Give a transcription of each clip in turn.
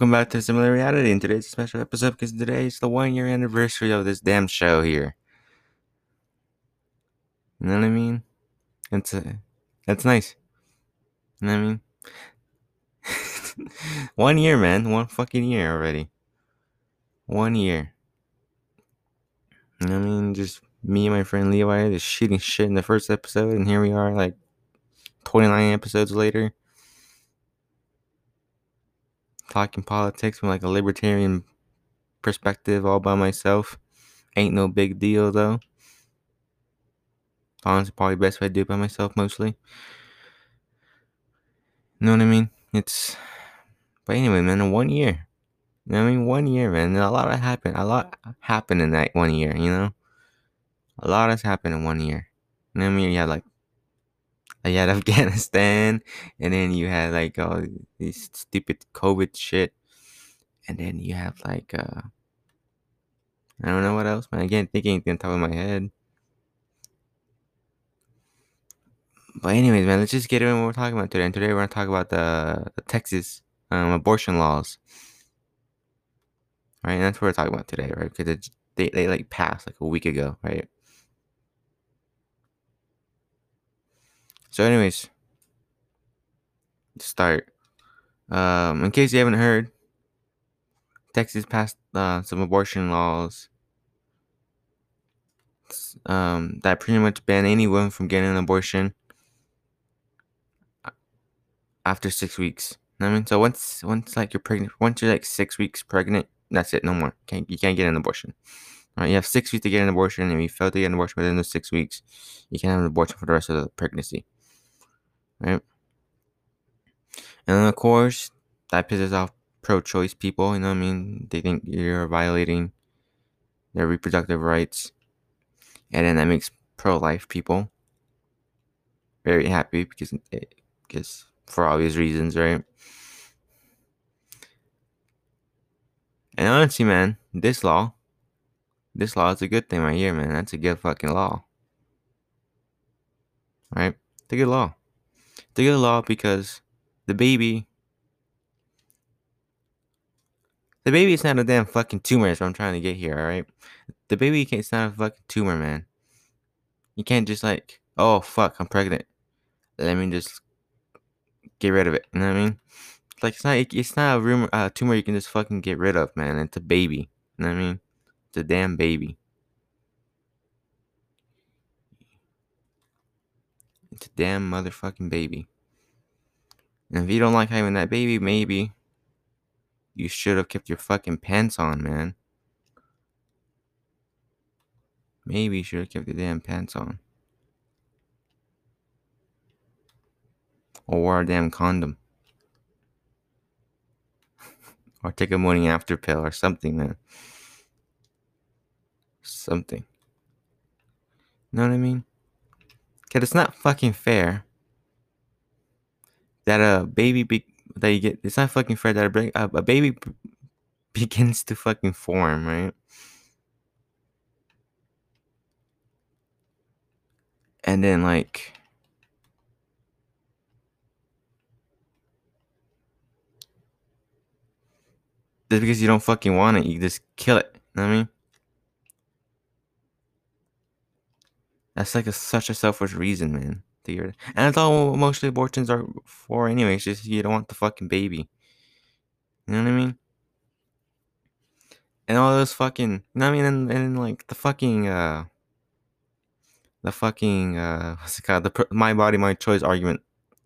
Welcome back to Similar Reality. And today's a special episode because today is the one year anniversary of this damn show here. You know what I mean? It's uh, a, that's nice. You know what I mean? one year, man. One fucking year already. One year. You know what I mean? Just me and my friend Levi just shooting shit in the first episode, and here we are, like 29 episodes later talking politics from like a libertarian perspective all by myself. Ain't no big deal though. Honestly, probably best if I do it by myself mostly. You know what I mean? It's but anyway, man, in one year. You know I mean? One year, man. A lot happened. A lot happened in that one year, you know? A lot has happened in one year. You know what I mean? You had like you had Afghanistan, and then you had like all these stupid COVID shit, and then you have like uh, I don't know what else, man. I can't think anything on top of my head. But anyways, man, let's just get into what we're talking about today. And today we're gonna talk about the, the Texas um, abortion laws, right? And that's what we're talking about today, right? Because they they like passed like a week ago, right? So, anyways, start. Um, in case you haven't heard, Texas passed uh, some abortion laws um, that pretty much ban anyone from getting an abortion after six weeks. I mean, so once once like you're pregnant, once you're like six weeks pregnant, that's it. No more. Can't you can't get an abortion. All right, you have six weeks to get an abortion, and if you fail to get an abortion within those six weeks, you can't have an abortion for the rest of the pregnancy right? And then of course, that pisses off pro-choice people. You know what I mean? They think you're violating their reproductive rights, and then that makes pro-life people very happy because, because for obvious reasons, right? And honestly, man, this law, this law is a good thing right here, man. That's a good fucking law, right? It's a good law. They get a law because the baby the baby is not a damn fucking tumor is what I'm trying to get here, alright? The baby can't it's not a fucking tumor, man. You can't just like, oh fuck, I'm pregnant. Let me just get rid of it. You know what I mean? Like it's not it's not a rumor uh, tumor you can just fucking get rid of, man. It's a baby. You know what I mean? It's a damn baby. A damn motherfucking baby. And if you don't like having that baby, maybe you should have kept your fucking pants on, man. Maybe you should have kept your damn pants on. Or wear a damn condom. or take a morning after pill or something, man. Something. You know what I mean? Cause it's not fucking fair that a baby be- that you get. It's not fucking fair that a, a baby begins to fucking form, right? And then like. Just because you don't fucking want it, you just kill it. You know what I mean? That's like a, such a selfish reason, man. To get, and that's all mostly abortions are for anyway. It's just you don't want the fucking baby. You know what I mean? And all those fucking, you know what I mean? And, and like the fucking, uh, the fucking, uh, what's it called? The my body, my choice argument.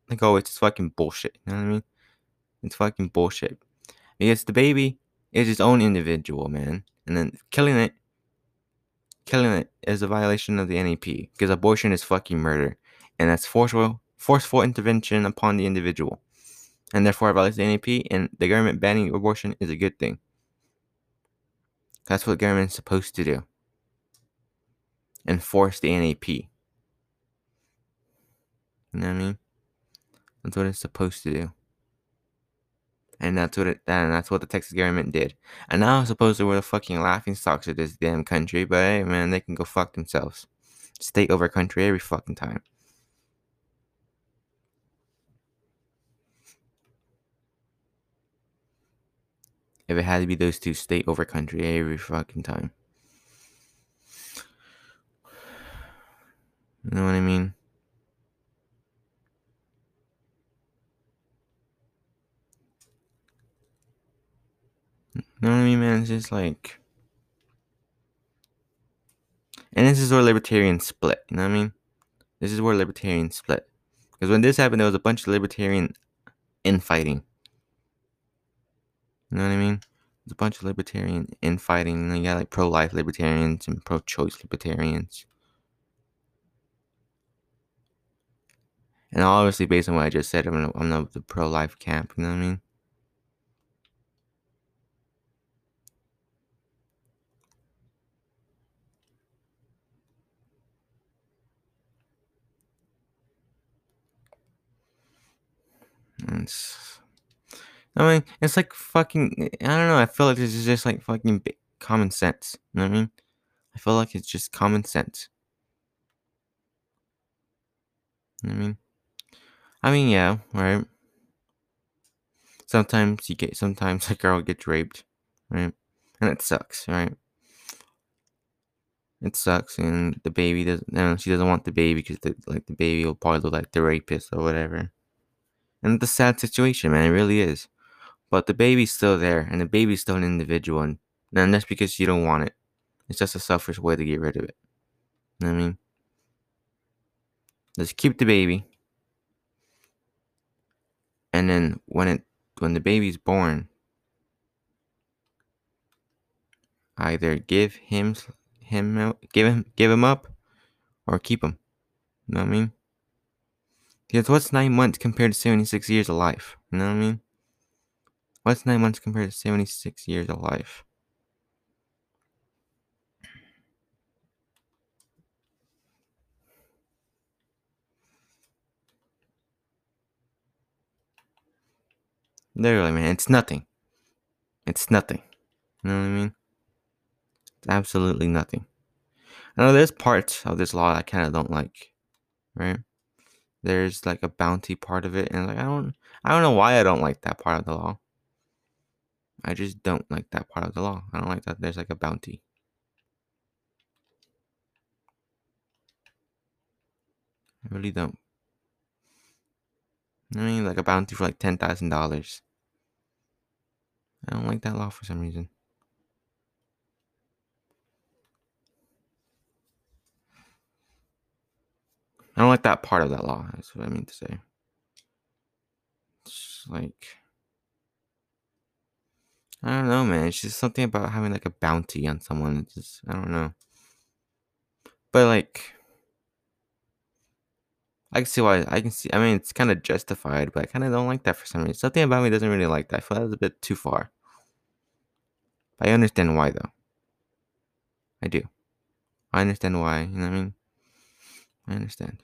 Like, oh, it's just fucking bullshit. You know what I mean? It's fucking bullshit. Because the baby is its own individual, man. And then killing it killing it is a violation of the NAP because abortion is fucking murder, and that's forceful forceful intervention upon the individual, and therefore it violates the NAP. And the government banning abortion is a good thing. That's what government's supposed to do. Enforce the NAP. You know what I mean? That's what it's supposed to do. And that's what it and that's what the Texas government did. And now supposedly we're the fucking laughing stocks of this damn country, but hey man, they can go fuck themselves. State over country every fucking time. if it had to be those two, state over country every fucking time. You know what I mean? Know what I mean, man? It's just like. And this is where libertarians split. You know what I mean? This is where libertarians split. Because when this happened, there was a bunch of libertarian infighting. You know what I mean? There's a bunch of libertarian infighting. Know, you got like pro life libertarians and pro choice libertarians. And obviously, based on what I just said, I'm, I'm the pro life camp. You know what I mean? It's, I mean, it's like fucking. I don't know. I feel like this is just like fucking common sense. You know what I mean? I feel like it's just common sense. I mean? I mean, yeah, right. Sometimes you get, sometimes a girl gets raped, right? And it sucks, right? It sucks, and the baby doesn't. You know, she doesn't want the baby because the, like the baby will probably look like the rapist or whatever. And it's a sad situation, man. It really is. But the baby's still there, and the baby's still an individual, and, and that's because you don't want it. It's just a selfish way to get rid of it. You know what I mean? Just keep the baby. And then when it when the baby's born, either give him him give him give him up or keep him. You know what I mean? Because what's nine months compared to 76 years of life? You know what I mean? What's nine months compared to 76 years of life? Literally, man, it's nothing. It's nothing. You know what I mean? It's absolutely nothing. I know there's parts of this law I kind of don't like, right? There's like a bounty part of it, and like I don't, I don't know why I don't like that part of the law. I just don't like that part of the law. I don't like that there's like a bounty. I really don't. I mean, like a bounty for like ten thousand dollars. I don't like that law for some reason. I don't like that part of that law. That's what I mean to say. It's like I don't know, man. It's just something about having like a bounty on someone. It's just I don't know. But like I can see why I can see I mean it's kind of justified, but I kind of don't like that for some reason. Something about me doesn't really like that. I feel that's a bit too far. But I understand why though. I do. I understand why, you know what I mean? I understand.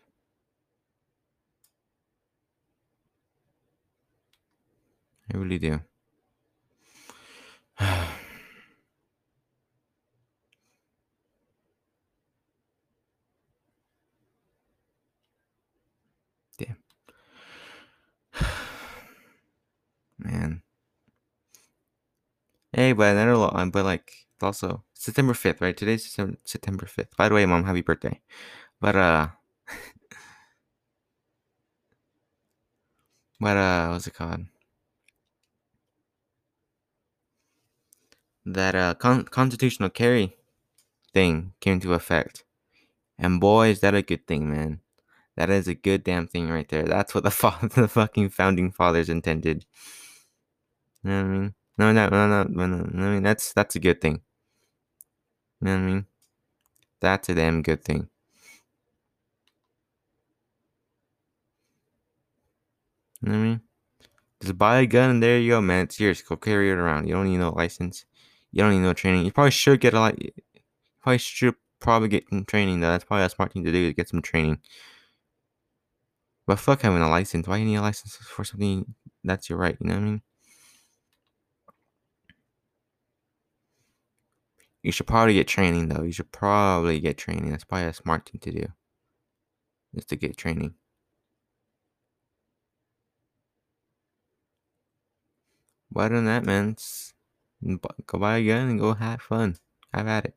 I really do. Damn. Man. Hey, but another law, um, but like, it's also September 5th, right? Today's September 5th. By the way, mom, happy birthday. But, uh, but, uh, what's it called? That, uh, con- constitutional carry thing came to effect. And boy, is that a good thing, man. That is a good damn thing right there. That's what the, fa- the fucking founding fathers intended. You know what I mean? No, no, no, no, no, no. I mean, that's that's a good thing. You know what I mean? That's a damn good thing. You know what I mean? Just buy a gun and there you go, man. It's yours. Go carry it around. You don't need no license. You don't need no training. You probably should get a like. Probably should probably get some training though. That's probably a smart thing to do is get some training. But fuck having a license. Why you need a license for something that's your right? You know what I mean? You should probably get training though. You should probably get training. That's probably a smart thing to do. Is to get training. Other than that, man, Go buy a gun and go have fun. Have at it.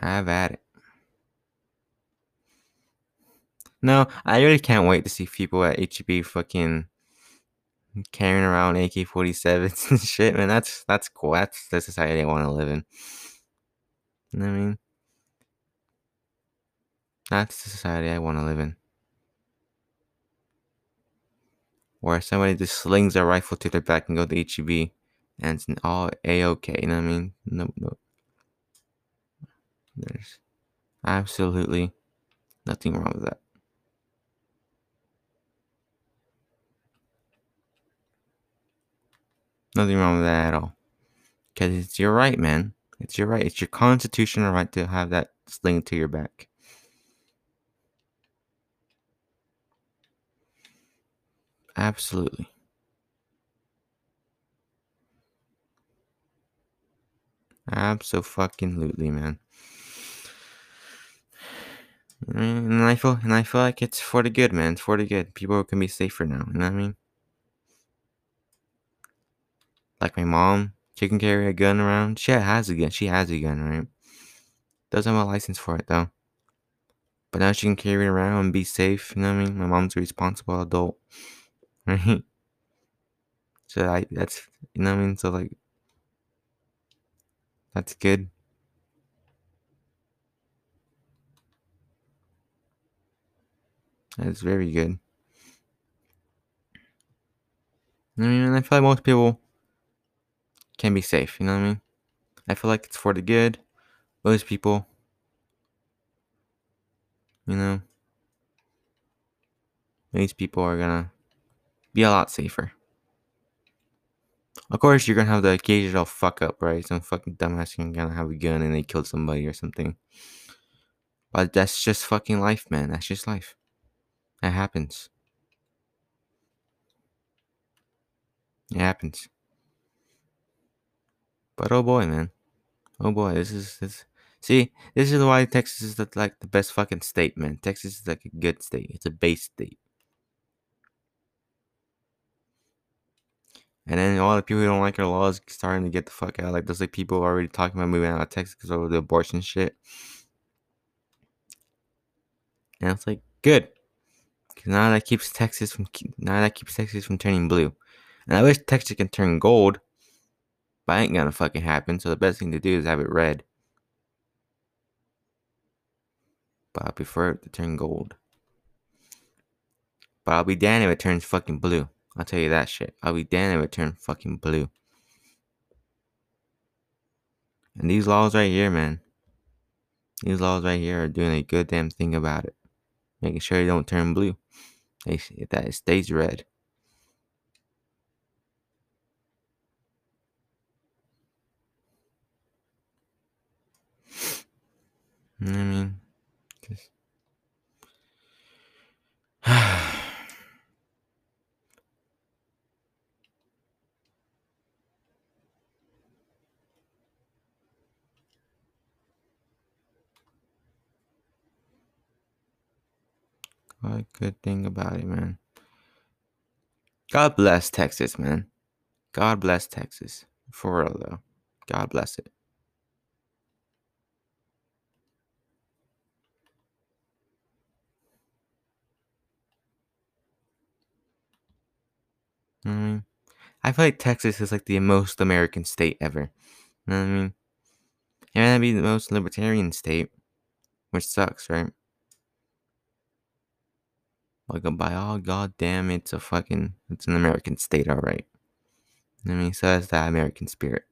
Have at it. No, I really can't wait to see people at HEB fucking carrying around AK 47s and shit, man. That's that's cool. That's the society I want to live in. You know what I mean? That's the society I want to live in. Where somebody just slings a rifle to their back and go to HEB and it's all a okay. You know what I mean? No, no. There's absolutely nothing wrong with that. Nothing wrong with that at all. Because it's your right, man. It's your right. It's your constitutional right to have that sling to your back. Absolutely. Absolutely, man. And I feel and I feel like it's for the good, man. It's for the good. People can be safer now. You know what I mean? Like my mom, she can carry a gun around. She has a gun. She has a gun, right? Doesn't have a license for it though. But now she can carry it around and be safe. You know what I mean? My mom's a responsible adult, right? So I that's you know what I mean. So like that's good. That's very good. I mean, I feel like most people can be safe. You know what I mean? I feel like it's for the good. Most people, you know, these people are gonna be a lot safer. Of course, you're gonna have the occasional fuck up, right? Some fucking dumbass gonna have a gun and they killed somebody or something. But that's just fucking life, man. That's just life. That happens. It happens. But oh boy, man. Oh boy, this is this. See, this is why Texas is the, like the best fucking state, man. Texas is like a good state. It's a base state. And then all the people who don't like our laws starting to get the fuck out. Like there's like people already talking about moving out of Texas because of the abortion shit. And it's like good, because now that keeps Texas from now that keeps Texas from turning blue. And I wish Texas can turn gold, but ain't gonna fucking happen. So the best thing to do is have it red. But I prefer it to turn gold. But I'll be damned if it turns fucking blue. I'll tell you that shit. I'll be damned if it turns fucking blue. And these laws right here, man. These laws right here are doing a good damn thing about it. Making sure they don't turn blue. They, that it stays red. I mean, what a good thing about it, man. God bless Texas, man. God bless Texas. For real, though. God bless it. I mean, I feel like Texas is like the most American state ever. You know what I mean? Yeah, that'd be the most libertarian state, which sucks, right? Like, by all oh, goddamn, it's a fucking, it's an American state, alright. I mean, so that's that American spirit.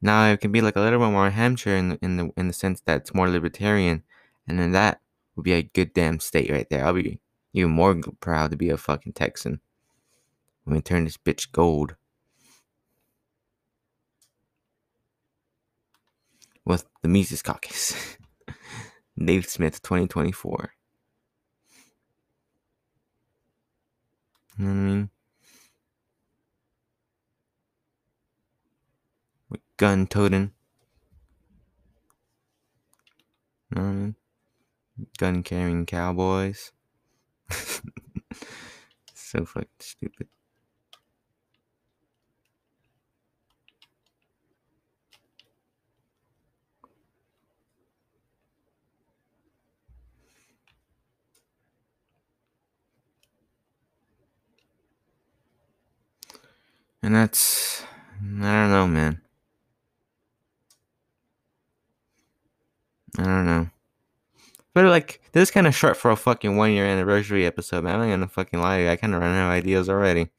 Now it can be like a little bit more Hampshire in the, in the in the sense that it's more libertarian, and then that would be a good damn state right there. I'll be even more proud to be a fucking Texan when we turn this bitch gold. With the Mises Caucus. Dave Smith 2024. You know what I mean? Gun toting. You know what I mean? Gun carrying cowboys. So fucking stupid. And that's, I don't know, man. I don't know. But like, this is kind of short for a fucking one year anniversary episode, man. I'm not gonna fucking lie. I kind of run out of ideas already.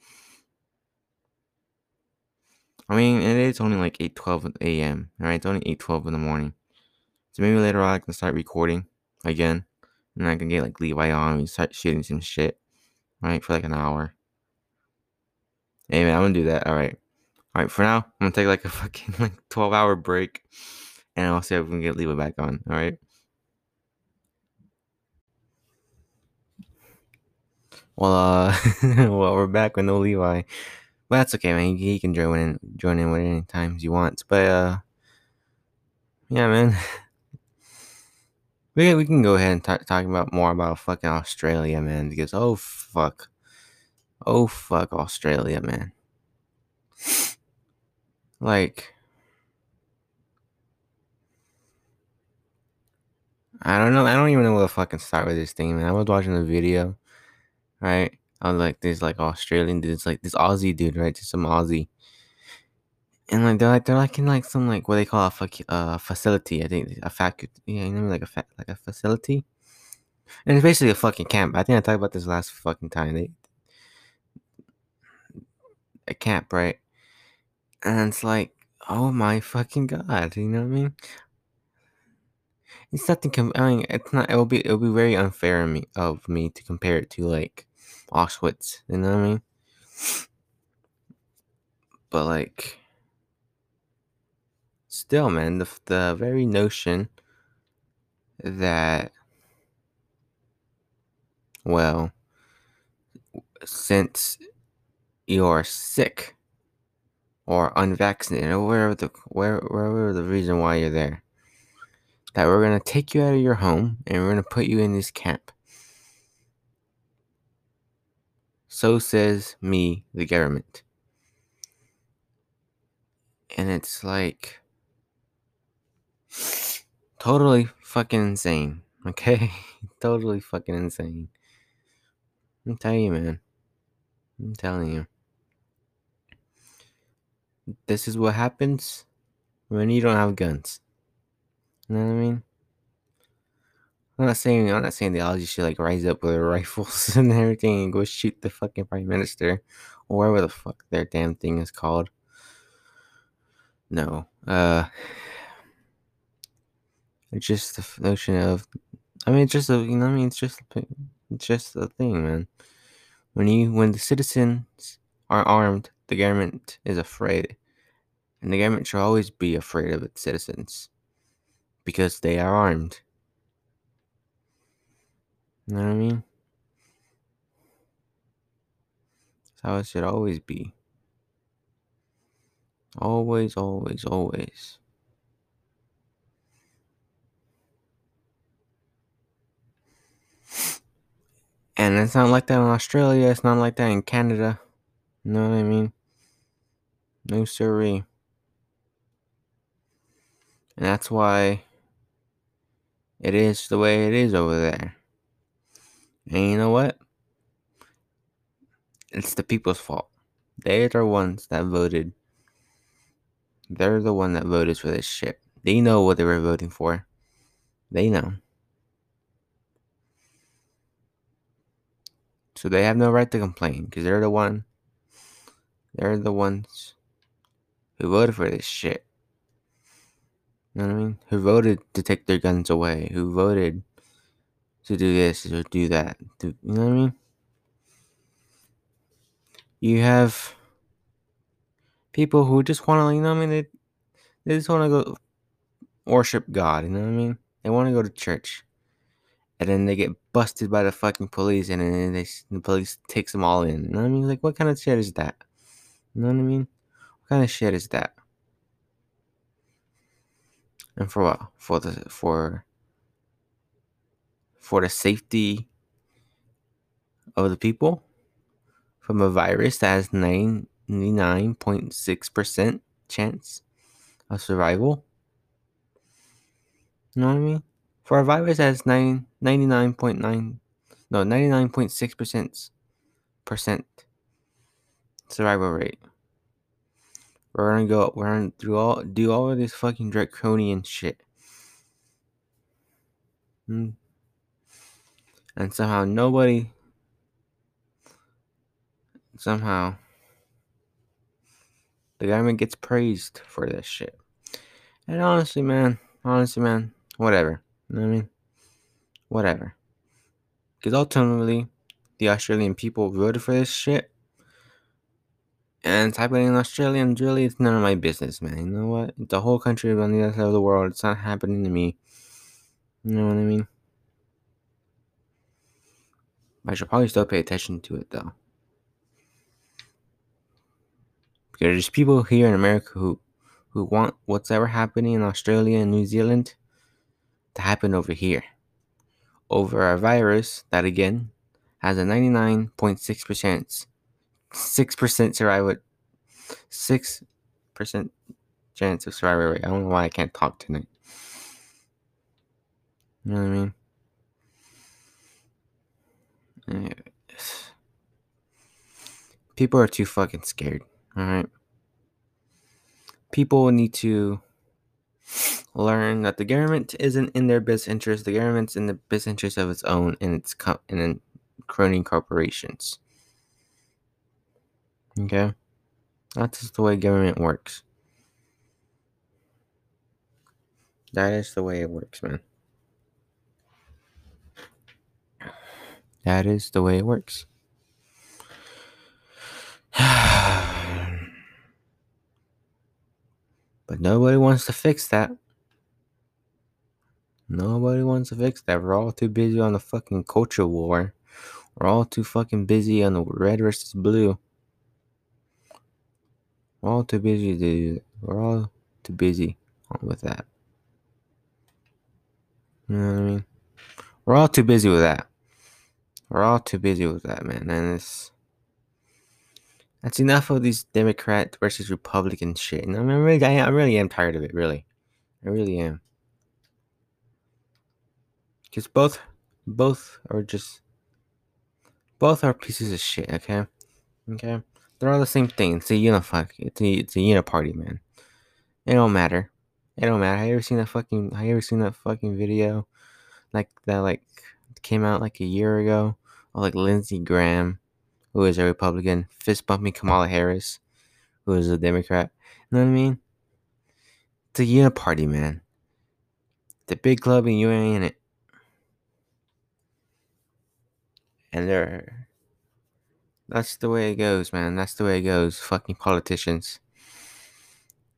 I mean, it is only like 8:12 a.m. Right? It's only 8:12 in the morning. So maybe later on I can start recording again, and I can get like Levi on and start shooting some shit, right, for like an hour. Hey man, I'm gonna do that. All right, all right. For now, I'm gonna take like a fucking like 12 hour break, and I'll see if we can get Levi back on. All right. Well, uh, well, we're back with no Levi. But that's okay, man. He, can join in, join in any times he wants. But uh, yeah, man. We we can go ahead and talk talk about more about fucking Australia, man. Because oh fuck, oh fuck Australia, man. Like, I don't know. I don't even know where to fucking start with this thing, man. I was watching a video, right? I was like, this like Australian dude, like this Aussie dude, right? Just some Aussie. And like they're like they're like in like some like what they call a fuck uh facility. I think a faculty, yeah, you know, like a fa- like a facility. And it's basically a fucking camp. I think I talked about this last fucking time. They a camp, right? And it's like, oh my fucking god, you know what I mean? It's nothing. Com- I mean, it's not. It'll be. It'll be very unfair of me of me to compare it to like Auschwitz. You know what I mean? But like, still, man, the the very notion that, well, since you're sick or unvaccinated or wherever the where wherever the reason why you're there, that we're gonna take you out of your home and we're gonna put you in this camp. So says me, the government. And it's like totally fucking insane. Okay? totally fucking insane. I'm telling you, man. I'm telling you. This is what happens when you don't have guns. You know what I mean? I'm not saying I'm not saying the Aussies should like rise up with their rifles and everything and go shoot the fucking prime minister or whatever the fuck their damn thing is called. No. Uh just the notion of I mean it's just a you know I mean it's just it's just a thing, man. When you when the citizens are armed, the government is afraid. And the government should always be afraid of its citizens. Because they are armed. You know what I mean? That's how it should always be. Always, always, always. And it's not like that in Australia. It's not like that in Canada. You know what I mean? No siree. And that's why it is the way it is over there. And you know what? It's the people's fault. They're the ones that voted. They're the one that voted for this shit. They know what they were voting for. They know. So they have no right to complain because they're the one. They're the ones who voted for this shit. You know what I mean? Who voted to take their guns away? Who voted to do this or do that? To, you know what I mean? You have people who just want to, you know what I mean? They, they just want to go worship God, you know what I mean? They want to go to church. And then they get busted by the fucking police and then they, the police takes them all in. You know what I mean? Like, what kind of shit is that? You know what I mean? Kind of shit is that? And for what? For the for for the safety of the people? from a virus that has 99.6% chance of survival. You know what I mean? For a virus that has 9, 99.9, no, 99.6% survival rate. We're gonna go, we're gonna do all, do all of this fucking draconian shit. Hmm. And somehow nobody, somehow, the government gets praised for this shit. And honestly, man, honestly, man, whatever. You know what I mean? Whatever. Because ultimately, the Australian people voted for this shit. And happening in Australia, and really, it's none of my business, man. You know what? The whole country on the other side of the world. It's not happening to me. You know what I mean? I should probably still pay attention to it, though. Because there's people here in America who, who want what's ever happening in Australia and New Zealand to happen over here. Over a virus that, again, has a 99.6% 6% survival 6% chance of survival rate. I don't know why I can't talk tonight. You know what I mean? Anyways. People are too fucking scared, alright? People need to learn that the government isn't in their best interest. The government's in the best interest of its own and its co- and crony corporations. Okay? That's just the way government works. That is the way it works, man. That is the way it works. but nobody wants to fix that. Nobody wants to fix that. We're all too busy on the fucking culture war. We're all too fucking busy on the red versus blue. We're all too busy to we're all too busy with that. You know what I mean? We're all too busy with that. We're all too busy with that, man. And it's that's enough of these Democrat versus Republican shit. And I mean, really, I really am tired of it. Really, I really am. Because both, both are just, both are pieces of shit. Okay, okay. They're all the same thing. It's a unifuck. It's a it's a uniparty, man. It don't matter. It don't matter. Have you ever seen that fucking? Have you ever seen that fucking video, like that like came out like a year ago, of like Lindsey Graham, who is a Republican, fist bumping Kamala Harris, who is a Democrat. You know what I mean? It's a uniparty, man. The big club and you ain't in it. And they're that's the way it goes, man. That's the way it goes. Fucking politicians.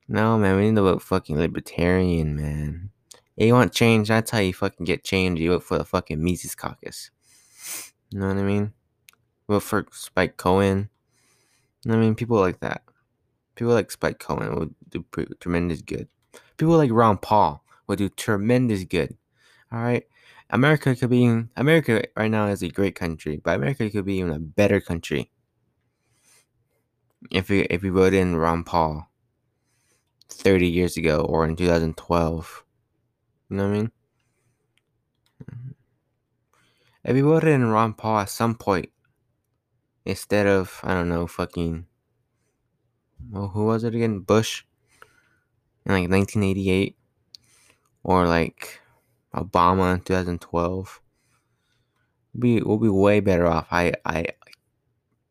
No, man, we need to vote fucking libertarian, man. If you want change, that's how you fucking get change. You vote for the fucking Mises Caucus. You know what I mean? Vote for Spike Cohen. I mean? People like that. People like Spike Cohen will do tremendous good. People like Ron Paul will do tremendous good. All right? America could be America right now is a great country, but America could be even a better country if we if we voted in Ron Paul thirty years ago or in 2012. You know what I mean? If we voted in Ron Paul at some point instead of I don't know fucking well who was it again Bush in like 1988 or like Obama in 2012, we will be way better off. I I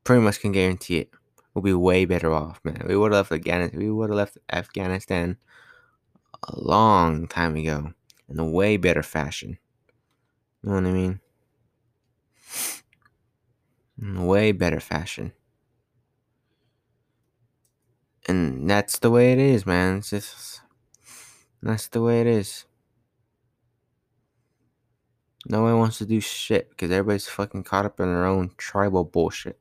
pretty much can guarantee it. We'll be way better off, man. We would have left Afghanistan. We would have left Afghanistan a long time ago in a way better fashion. You know what I mean? In a way better fashion. And that's the way it is, man. It's just that's the way it is. No one wants to do shit because everybody's fucking caught up in their own tribal bullshit.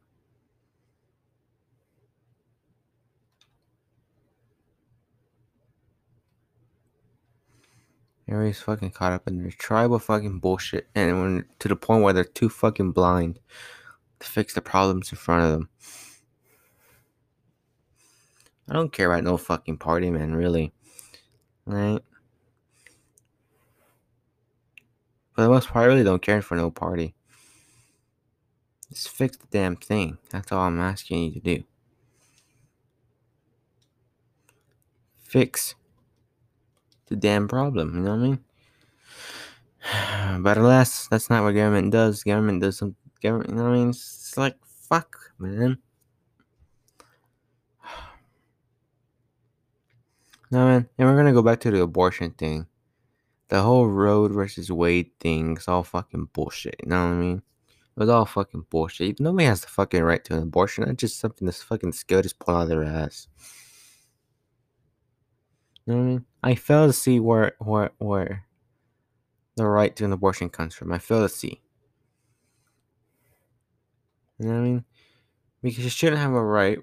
Everybody's fucking caught up in their tribal fucking bullshit, and when to the point where they're too fucking blind to fix the problems in front of them. I don't care about no fucking party, man, really. Right? For the most part, I really don't care for no party. Just fix the damn thing. That's all I'm asking you to do. Fix the damn problem, you know what I mean? But alas, that's not what government does. Government does some government, you know what I mean? It's like, fuck, man. No, man. And we're gonna go back to the abortion thing. The whole Roe versus Wade thing is all fucking bullshit. You know what I mean? It was all fucking bullshit. Nobody has the fucking right to an abortion. That's just something that's fucking skill just pull out of their ass. You know what I mean? I fail to see where where where the right to an abortion comes from. I fail to see. You know what I mean? Because you shouldn't have a right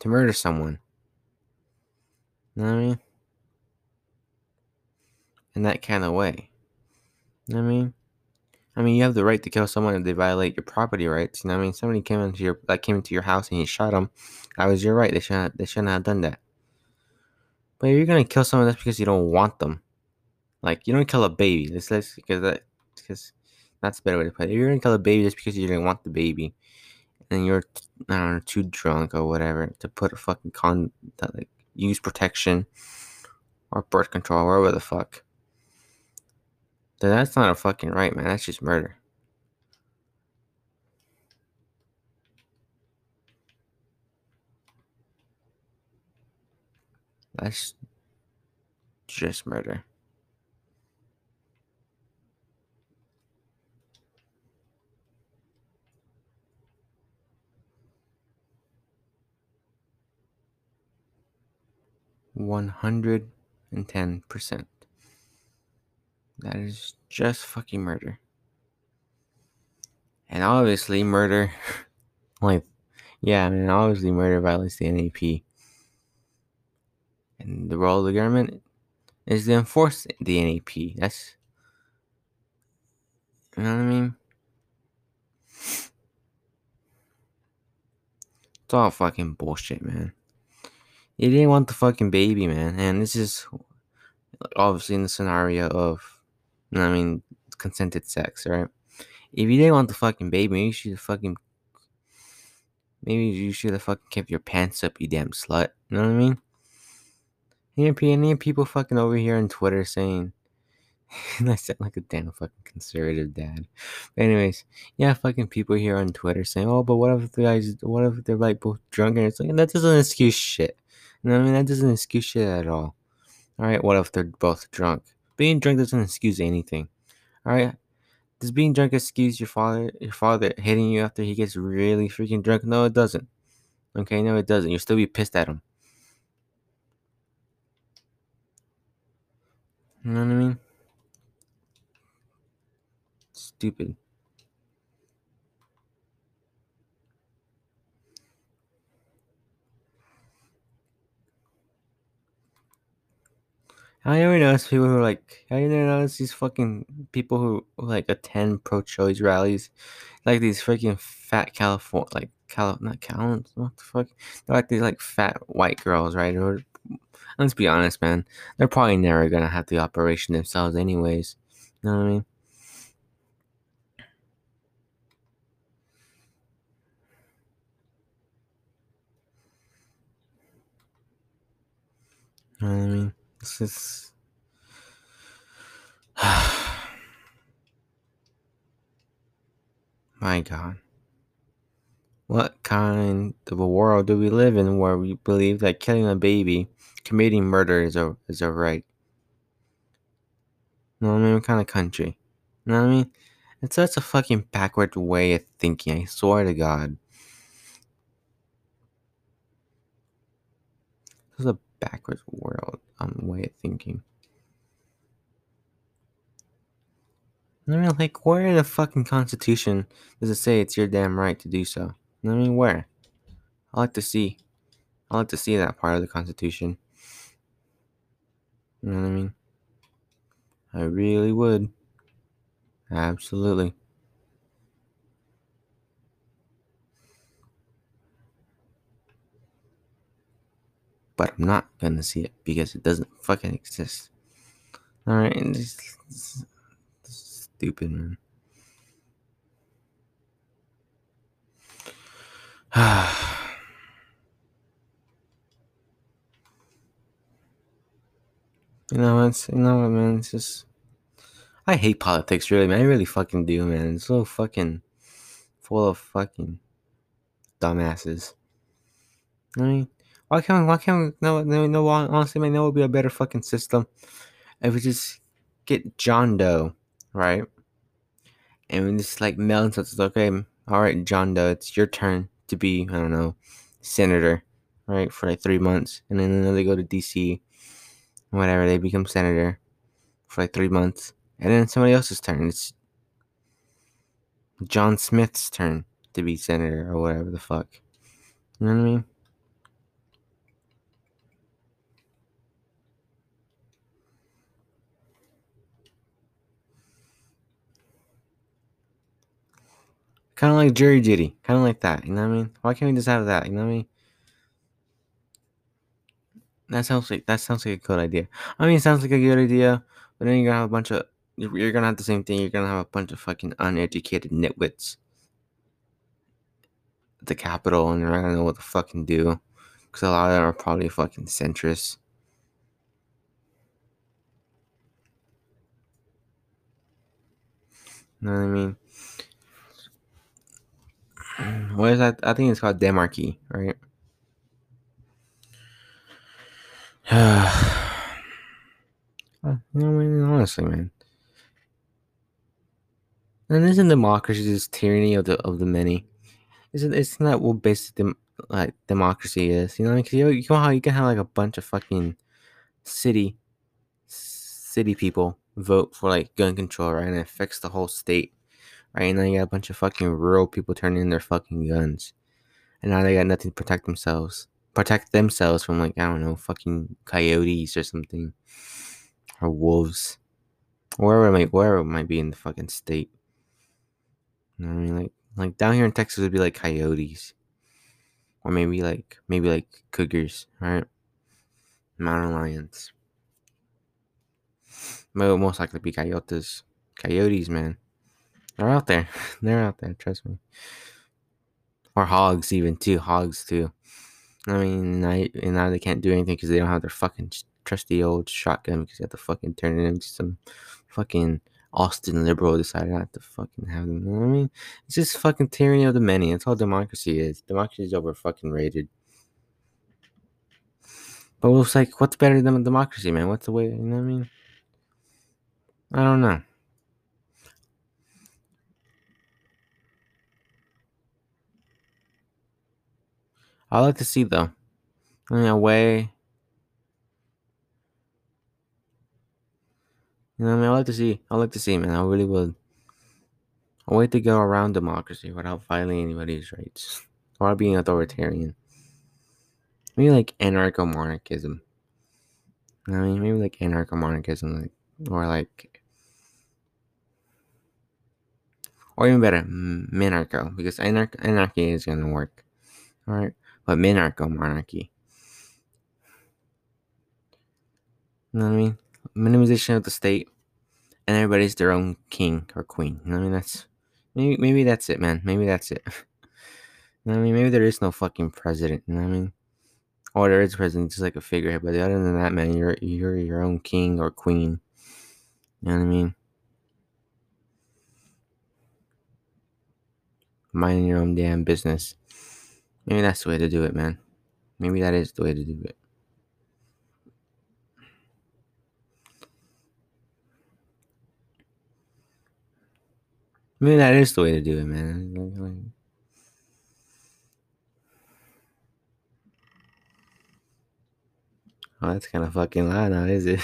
to murder someone. You know what I mean? In that kind of way. You know what I mean? I mean, you have the right to kill someone if they violate your property rights. You know what I mean? Somebody came into your like came into your house and you shot them. That was your right. They shouldn't they shouldn't have done that. But if you're gonna kill someone, that's because you don't want them. Like you don't kill a baby. This is because that because that's a better way to put it. If you're gonna kill a baby just because you didn't want the baby, and you're I don't know too drunk or whatever to put a fucking con that like use protection or birth control, or whatever the fuck. That's not a fucking right, man. That's just murder. That's just murder. One hundred and ten percent. That is just fucking murder. And obviously, murder, like, yeah, I mean, obviously, murder violates the NAP. And the role of the government is to enforce the NAP. That's, you know what I mean? It's all fucking bullshit, man. You didn't want the fucking baby, man. And this is obviously in the scenario of I mean, consented sex, right? If you didn't want the fucking baby, maybe you should fucking. Maybe you should have fucking kept your pants up, you damn slut. You know what I mean? And any people fucking over here on Twitter saying. I sound like a damn fucking conservative dad. But anyways, yeah, fucking people here on Twitter saying, "Oh, but what if the guys? What if they're like both drunk?" And it's like that doesn't excuse shit. You know what I mean? That doesn't excuse shit at all. All right, what if they're both drunk? Being drunk doesn't excuse anything. All right. Does being drunk excuse your father your father hitting you after he gets really freaking drunk? No, it doesn't. Okay, no, it doesn't. You'll still be pissed at him. You know what I mean? Stupid. I never notice people who are like I never notice these fucking people who, like attend pro-choice rallies, like these freaking fat California like Cal not Cal what the fuck? They're like these like fat white girls right? Or let's be honest man they're probably never gonna have the operation themselves anyways you know what I mean? You know what I mean this is. My God. What kind of a world do we live in where we believe that killing a baby, committing murder is a is a right? You know what I mean? What kind of country? You know what I mean? It's such a fucking backward way of thinking, I swear to God. This is a backwards world um, way of thinking. I mean, like, where in the fucking Constitution does it say it's your damn right to do so? I mean, where? I like to see. I like to see that part of the Constitution. You know what I mean? I really would. Absolutely. But I'm not gonna see it because it doesn't fucking exist. All right, and it's, it's stupid, man. you know, it's you know what, man. It's just I hate politics, really, man. I really fucking do, man. It's so fucking full of fucking dumbasses. I mean, why can't why can't no no no honestly, man, that would be a better fucking system if we just get John Doe, right? And we just like mail and stuff. Okay, all right, John Doe, it's your turn to be I don't know senator, right, for like three months, and then they go to DC, whatever, they become senator for like three months, and then somebody else's turn. It's John Smith's turn to be senator or whatever the fuck. You know what I mean? Kind of like jury duty, kind of like that. You know what I mean? Why can't we just have that? You know what I mean? That sounds like that sounds like a good idea. I mean, it sounds like a good idea, but then you're gonna have a bunch of you're, gonna have the same thing. You're gonna have a bunch of fucking uneducated nitwits at the capital, and they're not gonna know what to fucking do, because a lot of them are probably fucking centrists. You know what I mean? Mm, what is that? I think it's called demarchy, right? Uh, I mean, honestly, man. And isn't democracy just tyranny of the of the many? Isn't isn't that what basic dem, like democracy is? You know, because you, you know you can have like a bunch of fucking city city people vote for like gun control, right? And it affects the whole state, right? Then you got a bunch of fucking rural people turning in their fucking guns, and now they got nothing to protect themselves, protect themselves from like I don't know, fucking coyotes or something, or wolves, wherever it might wherever it might be in the fucking state. You know what I mean? Like like down here in Texas would be like coyotes. Or maybe like maybe like cougars, right? Mountain lions. But most likely be coyotes. Coyotes, man. They're out there. They're out there, trust me. Or hogs even too. Hogs too. I mean, I, and now they can't do anything because they don't have their fucking trusty old shotgun because they have to fucking turn it into some fucking Austin liberal decided not to fucking have them. You know I mean? It's just fucking tyranny of the many. That's all democracy is. Democracy is over fucking rated. But it's like, what's better than a democracy, man? What's the way? You know what I mean? I don't know. I like to see though. I mean, a way You know, I mean, I like to see. I like to see, man. I really would. A way to go around democracy without violating anybody's rights or being authoritarian. Maybe like anarcho monarchism. I mean, maybe like anarcho monarchism, like or like, or even better, minarcho, because anarch- anarchy is gonna work. All right, but minarcho monarchy. You know what I mean? Minimization of the state and everybody's their own king or queen. You know what I mean, that's maybe maybe that's it, man. Maybe that's it. You know what I mean, maybe there is no fucking president. You know what I mean? Or there is president, just like a figurehead. But other than that, man, you're you're your own king or queen. You know what I mean? Minding your own damn business. Maybe that's the way to do it, man. Maybe that is the way to do it. Maybe that is the way to do it, man. Oh, that's kind of fucking loud now, is it?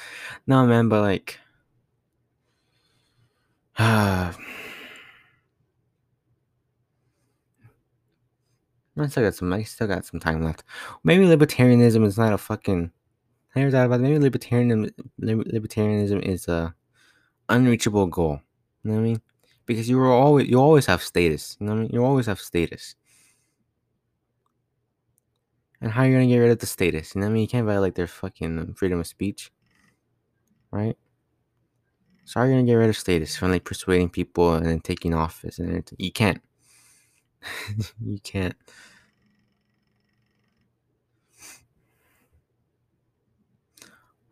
no, man, but like, I still got some. I still got some time left. Maybe libertarianism is not a fucking. I never thought about it. Maybe libertarianism. Libertarianism is a unreachable goal. You know what I mean? because you will always you always have status. You know what I mean? You always have status. And how are you gonna get rid of the status? You know what I mean? You can't violate their fucking um, freedom of speech, right? So how are you gonna get rid of status from like persuading people and then taking office and? You can't. you can't.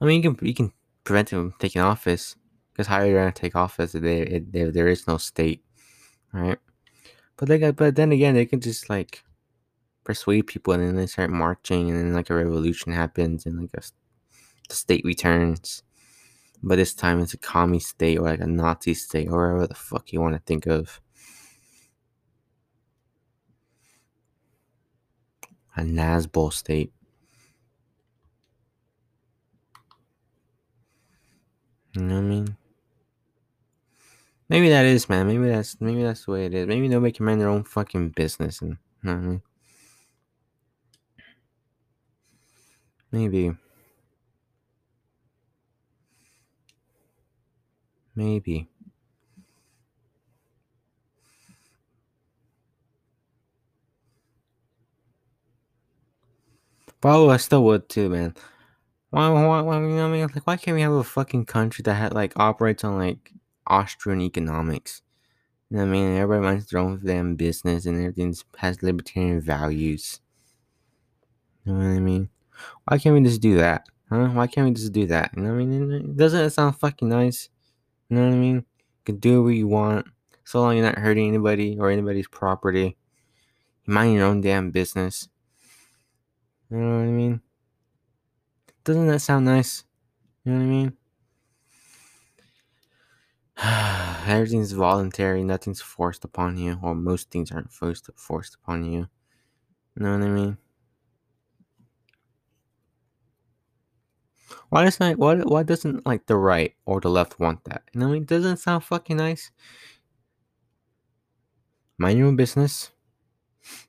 I mean, you can you can prevent him from taking office because how are you gonna take office if, they, if there is no state, right? But got, but then again, they can just like persuade people and then they start marching and then like a revolution happens and like a, the state returns. But this time it's a commie state or like a Nazi state or whatever the fuck you want to think of. A Nazbol state. You know what I mean? Maybe that is, man. Maybe that's maybe that's the way it is. Maybe nobody can mind their own fucking business and you know what I mean? Maybe. Maybe. Probably I still would too, man. Why, why, why, you know what I mean? Like, why can't we have a fucking country that had, like operates on like Austrian economics? You know what I mean? Everybody minds their own damn business and everything has libertarian values. You know what I mean? Why can't we just do that? Huh? Why can't we just do that? You know what I mean? Doesn't it sound fucking nice? You know what I mean? You can do what you want, so long you're not hurting anybody or anybody's property. You mind your own damn business. You know what I mean? Doesn't that sound nice? You know what I mean? Everything's voluntary, nothing's forced upon you, or most things aren't forced forced upon you. You know what I mean? Why does not why why doesn't like the right or the left want that? You know what I mean? Doesn't sound fucking nice? Mind your own business.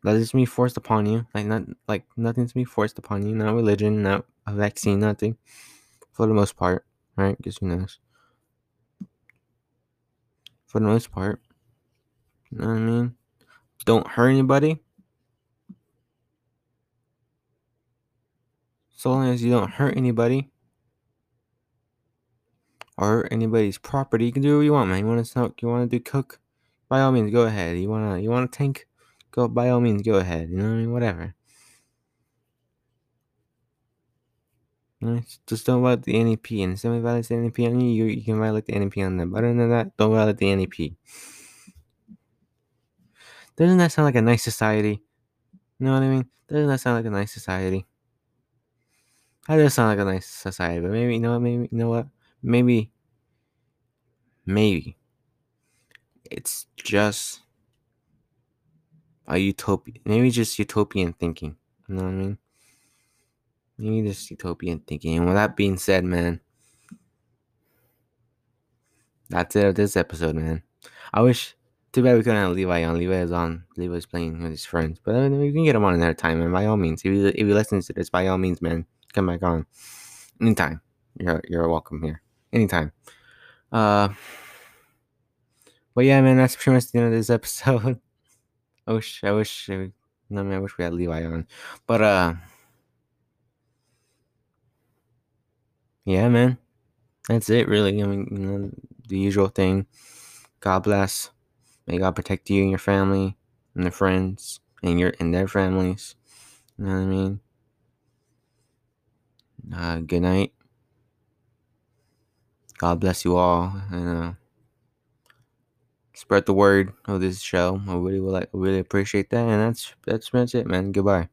That is me forced upon you. Like not like nothing's me forced upon you. Not religion, not a vaccine, nothing. For the most part, right? Because who knows? For the most part, you know what I mean. Don't hurt anybody. So long as you don't hurt anybody or anybody's property, you can do what you want, man. You want to smoke? You want to do cook, By all means, go ahead. You wanna you wanna tank? Go by all means, go ahead. You know what I mean? Whatever. Just don't violate the NAP. And if somebody violates the NAP on you, you, you can violate the NAP on them. But other than that, don't violate the NAP. Doesn't that sound like a nice society? You know what I mean? Doesn't that sound like a nice society? That does sound like a nice society, but maybe you know what? Maybe you know what? Maybe, maybe it's just a utopia. Maybe just utopian thinking. You know what I mean? Maybe just utopian thinking. And with that being said, man, that's it of this episode, man. I wish. Too bad we couldn't have Levi on. Levi is on. Levi's playing with his friends, but I mean, we can get him on another time, man. By all means, if you if you listen to this, by all means, man, come back on anytime. You're you're welcome here anytime. Uh, but yeah, man, that's pretty much the end of this episode. I wish I wish I, man, I wish we had Levi on, but uh, yeah, man, that's it really. I mean, you know, the usual thing. God bless. May God protect you and your family and their friends and your and their families. You know what I mean? Uh, good night. God bless you all, and uh, spread the word of this show. I really would like, really appreciate that, and that's that's that's it, man. Goodbye.